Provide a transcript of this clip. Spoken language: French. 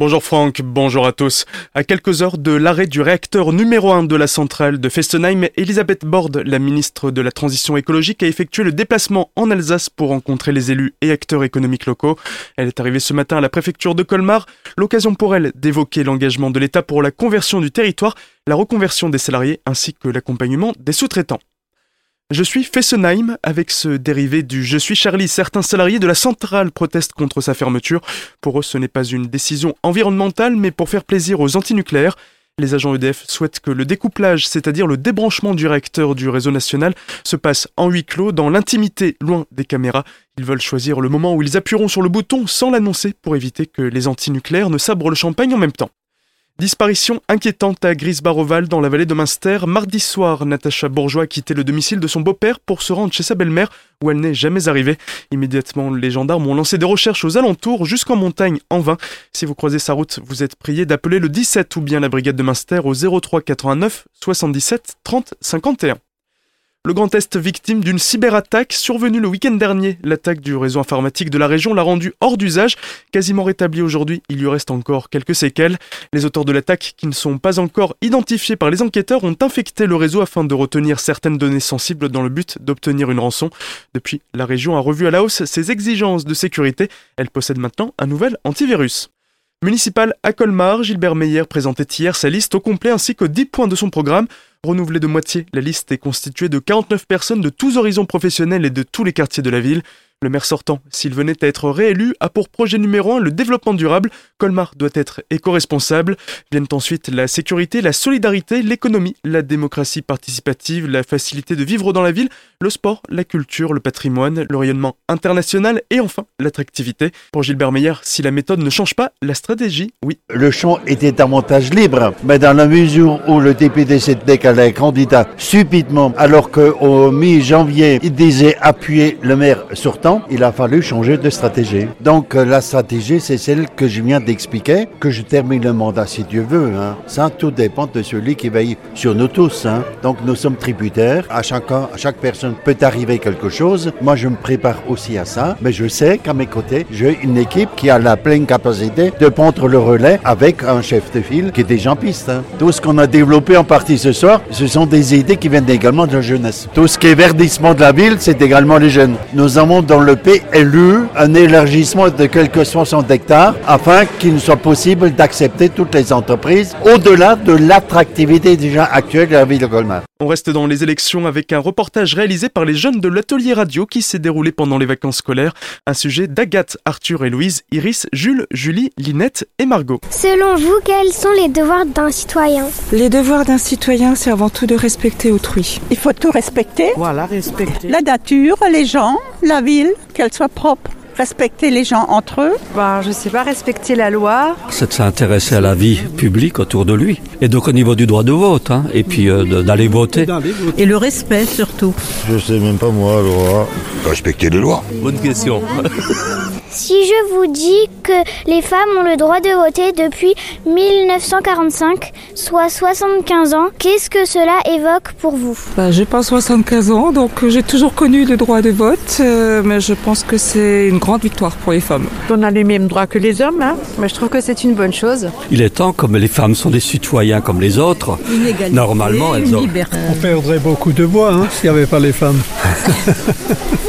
Bonjour Franck, bonjour à tous. À quelques heures de l'arrêt du réacteur numéro 1 de la centrale de Fessenheim, Elisabeth Borde, la ministre de la Transition écologique, a effectué le déplacement en Alsace pour rencontrer les élus et acteurs économiques locaux. Elle est arrivée ce matin à la préfecture de Colmar, l'occasion pour elle d'évoquer l'engagement de l'État pour la conversion du territoire, la reconversion des salariés ainsi que l'accompagnement des sous-traitants. Je suis Fessenheim avec ce dérivé du Je suis Charlie. Certains salariés de la centrale protestent contre sa fermeture. Pour eux, ce n'est pas une décision environnementale, mais pour faire plaisir aux antinucléaires. Les agents EDF souhaitent que le découplage, c'est-à-dire le débranchement du réacteur du réseau national, se passe en huis clos, dans l'intimité, loin des caméras. Ils veulent choisir le moment où ils appuieront sur le bouton sans l'annoncer pour éviter que les antinucléaires ne sabrent le champagne en même temps. Disparition inquiétante à Grisbaroval dans la vallée de Münster. Mardi soir, Natacha Bourgeois a quitté le domicile de son beau-père pour se rendre chez sa belle-mère où elle n'est jamais arrivée. Immédiatement, les gendarmes ont lancé des recherches aux alentours jusqu'en montagne en vain. Si vous croisez sa route, vous êtes prié d'appeler le 17 ou bien la brigade de Münster au 03 89 77 30 51. Le Grand Est victime d'une cyberattaque survenue le week-end dernier. L'attaque du réseau informatique de la région l'a rendu hors d'usage. Quasiment rétabli aujourd'hui, il lui reste encore quelques séquelles. Les auteurs de l'attaque, qui ne sont pas encore identifiés par les enquêteurs, ont infecté le réseau afin de retenir certaines données sensibles dans le but d'obtenir une rançon. Depuis, la région a revu à la hausse ses exigences de sécurité. Elle possède maintenant un nouvel antivirus. Municipal à Colmar, Gilbert Meyer présentait hier sa liste au complet ainsi que 10 points de son programme. Renouvelée de moitié, la liste est constituée de 49 personnes de tous horizons professionnels et de tous les quartiers de la ville. Le maire sortant, s'il venait à être réélu, a pour projet numéro 1 le développement durable. Colmar doit être éco-responsable. Viennent ensuite la sécurité, la solidarité, l'économie, la démocratie participative, la facilité de vivre dans la ville, le sport, la culture, le patrimoine, le rayonnement international et enfin l'attractivité. Pour Gilbert Meyer, si la méthode ne change pas, la stratégie, oui. Le champ était davantage libre, mais dans la mesure où le député s'est décalé candidat subitement, alors qu'au mi-janvier, il disait appuyer le maire sortant, il a fallu changer de stratégie. Donc euh, la stratégie, c'est celle que je viens d'expliquer, que je termine le mandat si Dieu veut. Hein. Ça, tout dépend de celui qui veille sur nous tous. Hein. Donc nous sommes tributaires. À chaque, à chaque personne peut arriver quelque chose. Moi, je me prépare aussi à ça. Mais je sais qu'à mes côtés, j'ai une équipe qui a la pleine capacité de prendre le relais avec un chef de file qui est déjà en piste. Hein. Tout ce qu'on a développé en partie ce soir, ce sont des idées qui viennent également de la jeunesse. Tout ce qui est verdissement de la ville, c'est également les jeunes. Nous avons dans le PLU un élargissement de quelques 60 hectares afin qu'il soit possible d'accepter toutes les entreprises au-delà de l'attractivité déjà actuelle de la ville de Colmar. On reste dans les élections avec un reportage réalisé par les jeunes de l'atelier radio qui s'est déroulé pendant les vacances scolaires. Un sujet d'Agathe, Arthur et Louise, Iris, Jules, Julie, Linette et Margot. Selon vous, quels sont les devoirs d'un citoyen? Les devoirs d'un citoyen, c'est avant tout de respecter autrui. Il faut tout respecter. Voilà, respecter. La nature, les gens, la ville, qu'elle soit propre respecter les gens entre eux? Ben, Je sais pas, respecter la loi. C'est de s'intéresser à la vie publique autour de lui. Et donc au niveau du droit de vote, hein, et puis euh, d'aller voter. Et le respect surtout. Je sais même pas moi, loi. Respecter les lois. Bonne question. Si je vous dis que les femmes ont le droit de voter depuis 1945, soit 75 ans, qu'est-ce que cela évoque pour vous? Bah, J'ai pas 75 ans, donc j'ai toujours connu le droit de vote, euh, mais je pense que c'est une grande victoire pour les femmes. On a les mêmes droits que les hommes, hein mais je trouve que c'est une bonne chose. Il est temps, comme les femmes sont des citoyens comme les autres, normalement elles ont... On perdrait beaucoup de voix hein, s'il n'y avait pas les femmes.